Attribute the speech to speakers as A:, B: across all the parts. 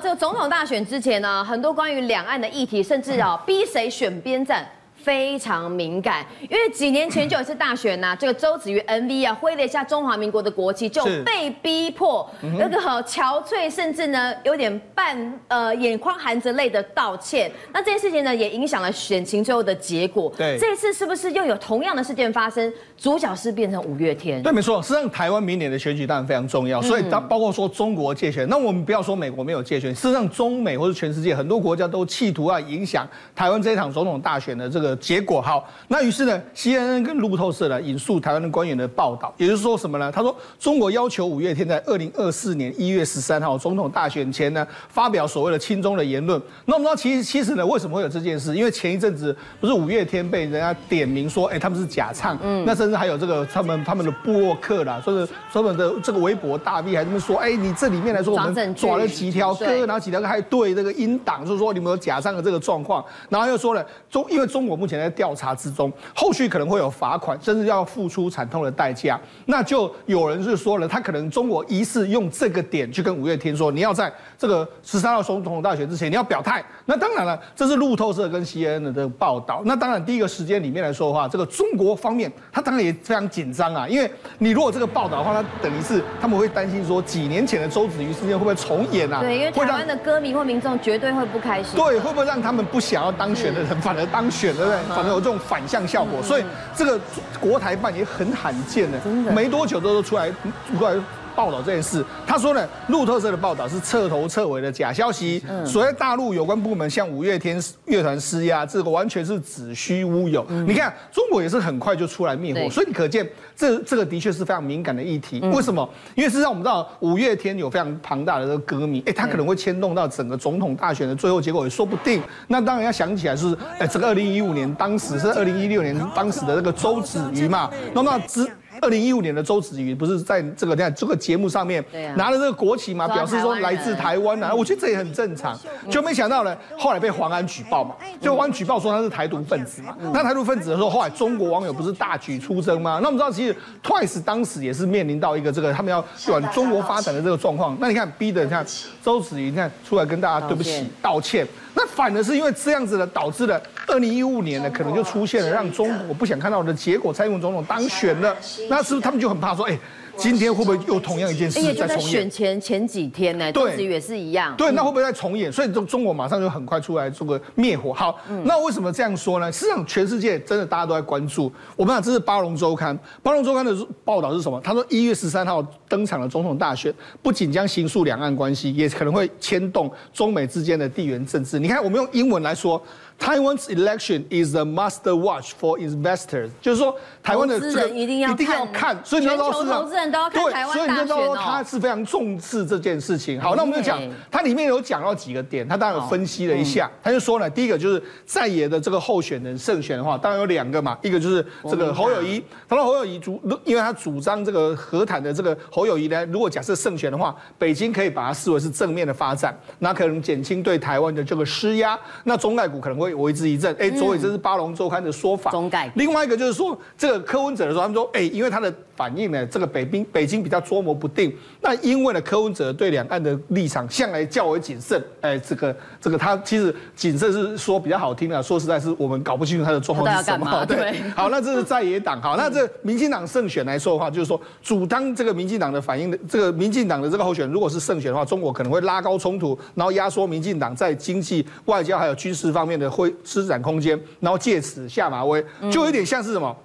A: 这个总统大选之前呢，很多关于两岸的议题，甚至啊逼谁选边站。非常敏感，因为几年前就有一次大选呐、啊，这个周子瑜 MV 啊挥了一下中华民国的国旗，就被逼迫那个憔悴，甚至呢有点半呃眼眶含着泪的道歉。那这件事情呢也影响了选情最后的结果。
B: 对，
A: 这次是不是又有同样的事件发生？主角是变成五月天？
B: 对，没错。实际上台湾明年的选举当然非常重要，所以当包括说中国借选，那我们不要说美国没有借选，事实上中美或者全世界很多国家都企图要影响台湾这一场总统大选的这个。结果好，那于是呢，CNN 跟路透社呢引述台湾的官员的报道，也就是说什么呢？他说中国要求五月天在二零二四年一月十三号总统大选前呢发表所谓的亲中的言论。那我们知道，其实其实呢，为什么会有这件事？因为前一阵子不是五月天被人家点名说，哎，他们是假唱，嗯，那甚至还有这个他们他们的部落客啦，说是他们的这个微博大 V 还这么说，哎，你这里面来说我们抓了几条歌，然后几条歌还对这个音档，就是说你们有假唱的这个状况，然后又说了中，因为中国目前在。调查之中，后续可能会有罚款，甚至要付出惨痛的代价。那就有人是说了，他可能中国疑似用这个点去跟五月天说，你要在这个十三号总统大选之前，你要表态。那当然了，这是路透社跟 CNN 的报道。那当然，第一个时间里面来说的话，这个中国方面他当然也非常紧张啊，因为你如果这个报道的话，他等于是他们会担心说，几年前的周子瑜事件会不会重演啊？
A: 对，因为台湾的歌迷或民众绝对会不开心。
B: 对，会不会让他们不想要当选的人反而当选，对不对？反而有这种反向效果，所以这个国台办也很罕见的，没多久都出来出来。报道这件事，他说呢，路透社的报道是彻头彻尾的假消息。所谓大陆有关部门向五月天乐团施压，这个完全是子虚乌有。你看，中国也是很快就出来灭火，所以你可见这这个的确是非常敏感的议题。为什么？因为事实上我们知道五月天有非常庞大的这个歌迷，哎，他可能会牵动到整个总统大选的最后结果也说不定。那当然要想起来是，哎，这个二零一五年当时是二零一六年当时的那个周子瑜嘛，那么之。二零一五年的周子瑜不是在这个在这个节目上面拿了这个国旗嘛，表示说来自台湾啊，我觉得这也很正常。就没想到呢，后来被黄安举报嘛，就黄安举报说他是台独分子嘛。那台独分子的时候，后来中国网友不是大举出征吗？那我们知道，其实 Twice 当时也是面临到一个这个他们要往中国发展的这个状况。那你看逼的，你看周子瑜，你看出来跟大家对不起道歉。那反而是因为这样子的，导致了二零一五年呢，可能就出现了让中国不想看到的结果，蔡英文总统当选了。那是不是他们就很怕说，哎？今天会不会又同样一件事再重演？
A: 选前前几天呢，对，也是一样。
B: 对，那会不会再重演？所以中中国马上就很快出来做个灭火。好，那为什么这样说呢？实际上，全世界真的大家都在关注。我们讲这是巴龙周刊，巴龙周刊的报道是什么？他说一月十三号登场的总统大选，不仅将形塑两岸关系，也可能会牵动中美之间的地缘政治。你看，我们用英文来说。Taiwan's election is a must watch for investors，就是说台湾的这个一定要一定要看，所以你知道投
A: 资人都要看台湾所以你知道
B: 他是非常重视这件事情。好，那我们就讲，它里面有讲到几个点，他当然有分析了一下，他就说呢，第一个就是在野的这个候选人胜选的话，当然有两个嘛，一个就是这个侯友谊，他说侯友谊主，因为他主张这个和谈的这个侯友谊呢，如果假设胜选的话，北京可以把它视为是正面的发展，那可能减轻对台湾的这个施压，那中概股可能会。为之一振，哎，所以这是巴龙周刊的说法。
A: 中概。
B: 另外一个就是说，这个柯文哲的时候，他们说，哎，因为他的反映呢，这个北冰北京比较捉摸不定。那因为呢，柯文哲对两岸的立场向来较为谨慎。哎，这个这个他其实谨慎是说比较好听的，说实在是我们搞不清楚他的状况是什么。对。好，那这是在野党。好，那这民进党胜选来说的话，就是说主张这个民进党的反应的这个民进党的这个候选人，如果是胜选的话，中国可能会拉高冲突，然后压缩民进党在经济、外交还有军事方面的会施展空间，然后借此下马威，就有点像是什么？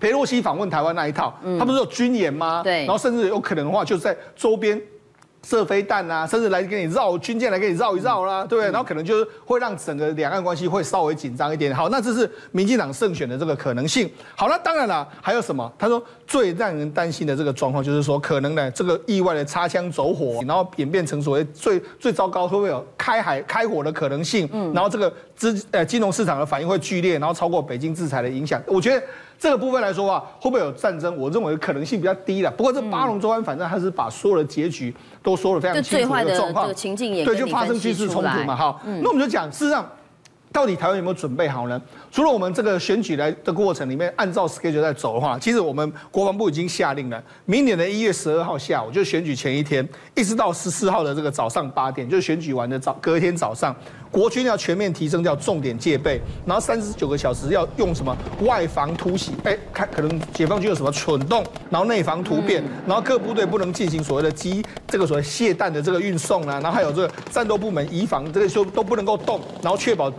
B: 裴洛西访问台湾那一套，他不是有军演吗？对，然后甚至有可能的话，就在周边。射飞弹啊，甚至来给你绕军舰来给你绕一绕啦，对不对？然后可能就是会让整个两岸关系会稍微紧张一点。好，那这是民进党胜选的这个可能性。好，那当然了，还有什么？他说最让人担心的这个状况就是说，可能呢这个意外的擦枪走火，然后演变成所谓最最糟糕会不会有开海开火的可能性？嗯，然后这个资呃金融市场的反应会剧烈，然后超过北京制裁的影响。我觉得。这个部分来说啊，会不会有战争？我认为可能性比较低了。不过这巴龙周安反正他是把所有的结局都说的非常清楚的状况，
A: 情境也
B: 对，就发生军事冲突嘛。好，那我们就讲，事实上。到底台湾有没有准备好呢？除了我们这个选举来的过程里面按照 schedule 在走的话，其实我们国防部已经下令了，明年的一月十二号下午，就是选举前一天，一直到十四号的这个早上八点，就是选举完的早隔一天早上，国军要全面提升叫重点戒备，然后三十九个小时要用什么外防突袭，哎，看可能解放军有什么蠢动，然后内防突变，然后各部队不能进行所谓的机这个所谓卸弹的这个运送啊，然后还有这个战斗部门移防这个就都不能够动，然后确保。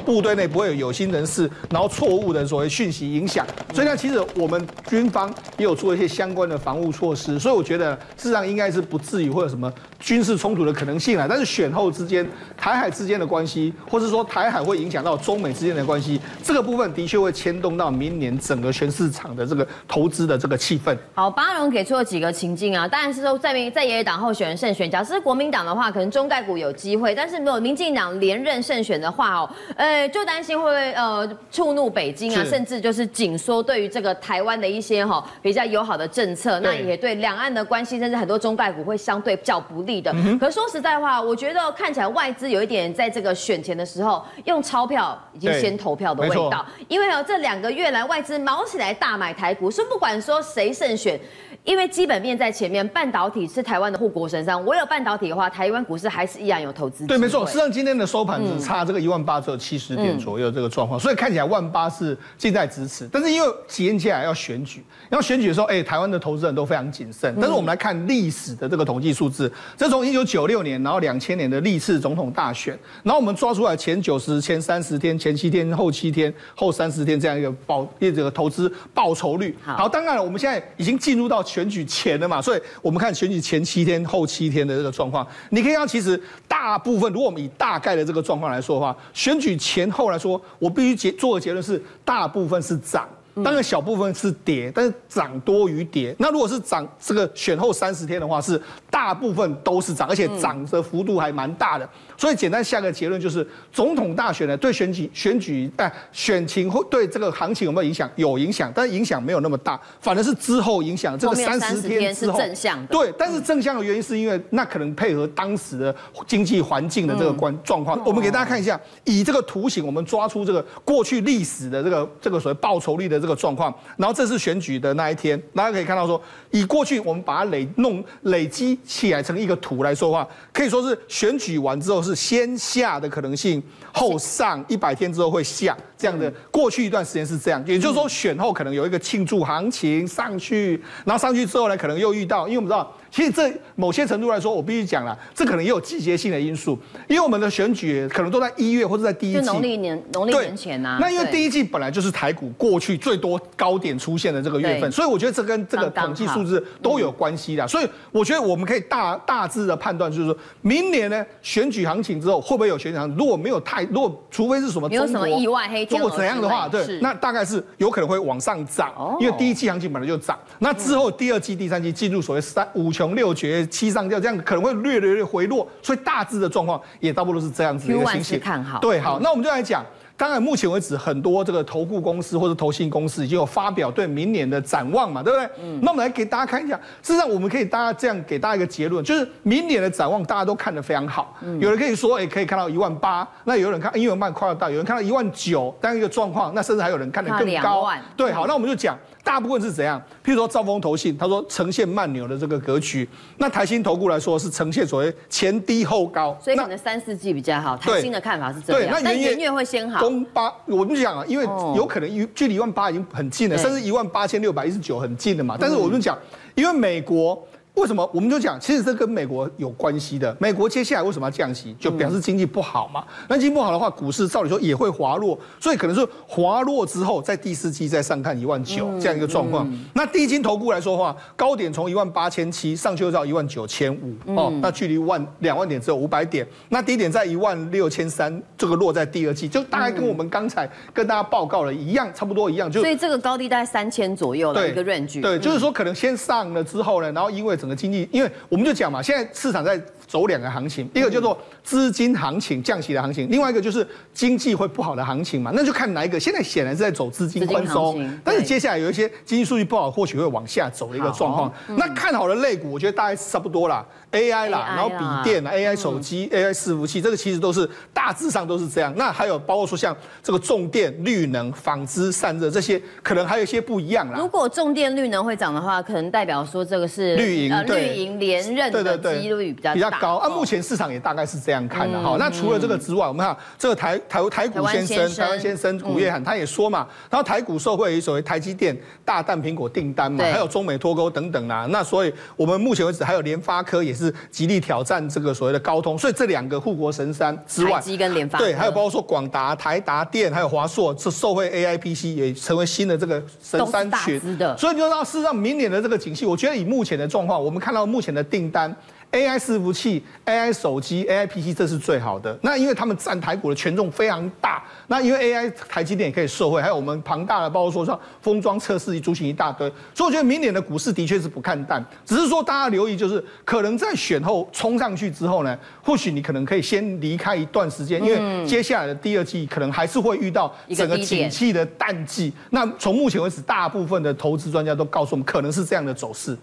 B: 部队内不会有有心人士，然后错误的所谓讯息影响，所以呢，其实我们军方也有做一些相关的防护措施，所以我觉得事实上应该是不至于会有什么军事冲突的可能性啊。但是选后之间，台海之间的关系，或是说台海会影响到中美之间的关系，这个部分的确会牵动到明年整个全市场的这个投资的这个气氛。
A: 好，巴荣给出了几个情境啊，当然是说在民在野党候选人胜选，假设是国民党的话，可能中概股有机会，但是没有民进党连任胜选的话哦，呃。就担心会不会呃触怒北京啊，甚至就是紧缩对于这个台湾的一些哈比较友好的政策，那也对两岸的关系，甚至很多中概股会相对较不利的。可是说实在话，我觉得看起来外资有一点在这个选前的时候用钞票已经先投票的味道，因为哦这两个月来外资毛起来大买台股，是不管说谁胜选。因为基本面在前面，半导体是台湾的护国神山。我有半导体的话，台湾股市还是依然有投资。
B: 对，没错。实际上今天的收盘只差这个一万八，只有七十点左右这个状况，嗯、所以看起来万八是近在咫尺。但是因为接下来要选举，要选举的时候，哎，台湾的投资人都非常谨慎。但是我们来看历史的这个统计数字，这从一九九六年，然后两千年的历次总统大选，然后我们抓出来前九十、前三十天、前七天、后七天、后三十天这样一个报，这个投资报酬率。好，当然了，我们现在已经进入到选举前的嘛，所以我们看选举前七天、后七天的这个状况，你可以看到，其实大部分，如果我们以大概的这个状况来说的话，选举前后来说，我必须结做的结论是，大部分是涨。当然小部分是跌，但是涨多于跌。那如果是涨这个选后三十天的话，是大部分都是涨，而且涨的幅度还蛮大的。所以简单下个结论就是，总统大选呢，对选举选举哎选情会对这个行情有没有影响？有影响，但是影响没有那么大，反而是之后影响这个三十天之后
A: 是正向的。
B: 对，但是正向的原因是因为那可能配合当时的经济环境的这个关状况。我们给大家看一下，以这个图形，我们抓出这个过去历史的这个这个所谓报酬率的这个状况，然后这是选举的那一天，大家可以看到说，以过去我们把它累弄累积起来成一个图来说话，可以说是选举完之后是先下的可能性，后上一百天之后会下这样的。过去一段时间是这样，也就是说选后可能有一个庆祝行情上去，然后上去之后呢，可能又遇到，因为我们知道。其实这某些程度来说，我必须讲了，这可能也有季节性的因素，因为我们的选举可能都在一月或者在第一季，
A: 农历年农历年前啊。
B: 那因为第一季本来就是台股过去最多高点出现的这个月份，所以我觉得这跟这个统计数字都有关系的。所以我觉得我们可以大大致的判断，就是说明年呢选举行情之后会不会有选举行情？如果没有太，如果除非是什么
A: 没有什么意外黑天鹅，
B: 如果怎样的话，对，那大概是有可能会往上涨，因为第一季行情本来就涨。那之后第二季、第三季进入所谓三五穷六绝。七上吊这样可能会略略略回落，所以大致的状况也大部分都是这样子的一个情形。
A: 看好。
B: 对，好，那我们就来讲。当然，目前为止，很多这个投顾公司或者投信公司已经有发表对明年的展望嘛，对不对？嗯。那我们来给大家看一下，事实上我们可以大家这样给大家一个结论，就是明年的展望大家都看得非常好。嗯。有人可以说，哎，可以看到一万八，那有人看一万半快要到，有人看到一万九，这样一个状况，那甚至还有人看得更高。对，好，那我们就讲。大部分是怎样？譬如说兆丰投信，他说呈现慢牛的这个格局。那台新投顾来说是呈现所谓前低后高，
A: 所以可能三四季比较好。台新的看法是这样，对，那元月，元月会先好。
B: 中八，我们就讲啊，因为有可能距离一万八已经很近了，甚至一万八千六百一十九很近了嘛。但是我们讲，因为美国。为什么？我们就讲，其实这跟美国有关系的。美国接下来为什么要降息？就表示经济不好嘛。那经济不好的话，股市照理说也会滑落，所以可能是滑落之后，在第四季再上看一万九这样一个状况。那第一金投顾来说的话，高点从一万八千七上去到一万九千五哦，那距离万两万点只有五百点。那低点在一万六千三，这个落在第二季，就大概跟我们刚才跟大家报告了一样，差不多一样。就
A: 所以这个高低大概三千左右的一个 range。
B: 对，就是说可能先上了之后呢，然后因为整个经济，因为我们就讲嘛，现在市场在走两个行情，一个叫做资金行情降息的行情，另外一个就是经济会不好的行情嘛，那就看哪一个。现在显然是在走资金宽松，但是接下来有一些经济数据不好，或许会往下走的一个状况。那看好的类股，我觉得大概差不多啦。AI 啦，然后笔电啦，AI 手机、嗯、AI 伺服器，这个其实都是大致上都是这样。那还有包括说像这个重电、绿能、纺织、散热这些，可能还有一些不一样啦。
A: 如果重电、绿能会涨的话，可能代表说这个是绿营、呃、绿营连任的几率比较
B: 比较高。啊，目前市场也大概是这样看的哈。那除了这个之外，我们看这个台台台股先生台湾先生古月涵他也说嘛，然后台股受惠于所谓台积电大蛋苹果订单嘛，还有中美脱钩等等啦。那所以我们目前为止还有联发科也是极力挑。挑战这个所谓的高通，所以这两个护国神山之外，
A: 台积跟联发
B: 对，还有包括说广达、台达电，还有华硕，这受惠 A I P C 也成为新的这个神山群。所以你就知道，事实上明年的这个景气，我觉得以目前的状况，我们看到目前的订单。AI 伺服器、AI 手机、AI PC，这是最好的。那因为他们占台股的权重非常大。那因为 AI 台积电也可以受惠，还有我们庞大的，包括说像封装测试、族群一大堆。所以我觉得明年的股市的确是不看淡，只是说大家留意，就是可能在选后冲上去之后呢，或许你可能可以先离开一段时间，因为接下来的第二季可能还是会遇到整个景气的淡季。那从目前为止，大部分的投资专家都告诉我们，可能是这样的走势。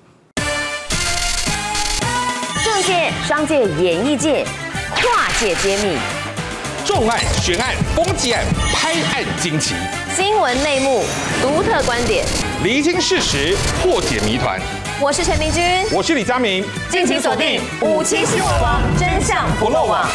C: 界、商界、演艺界，跨界揭秘，
D: 重案、悬案、攻击案、拍案惊奇，
C: 新闻内幕、独特观点，
D: 厘清事实，破解谜团。
C: 我是陈明君，
D: 我是李佳明，
C: 敬请锁定《五七新闻网》，真相不漏网。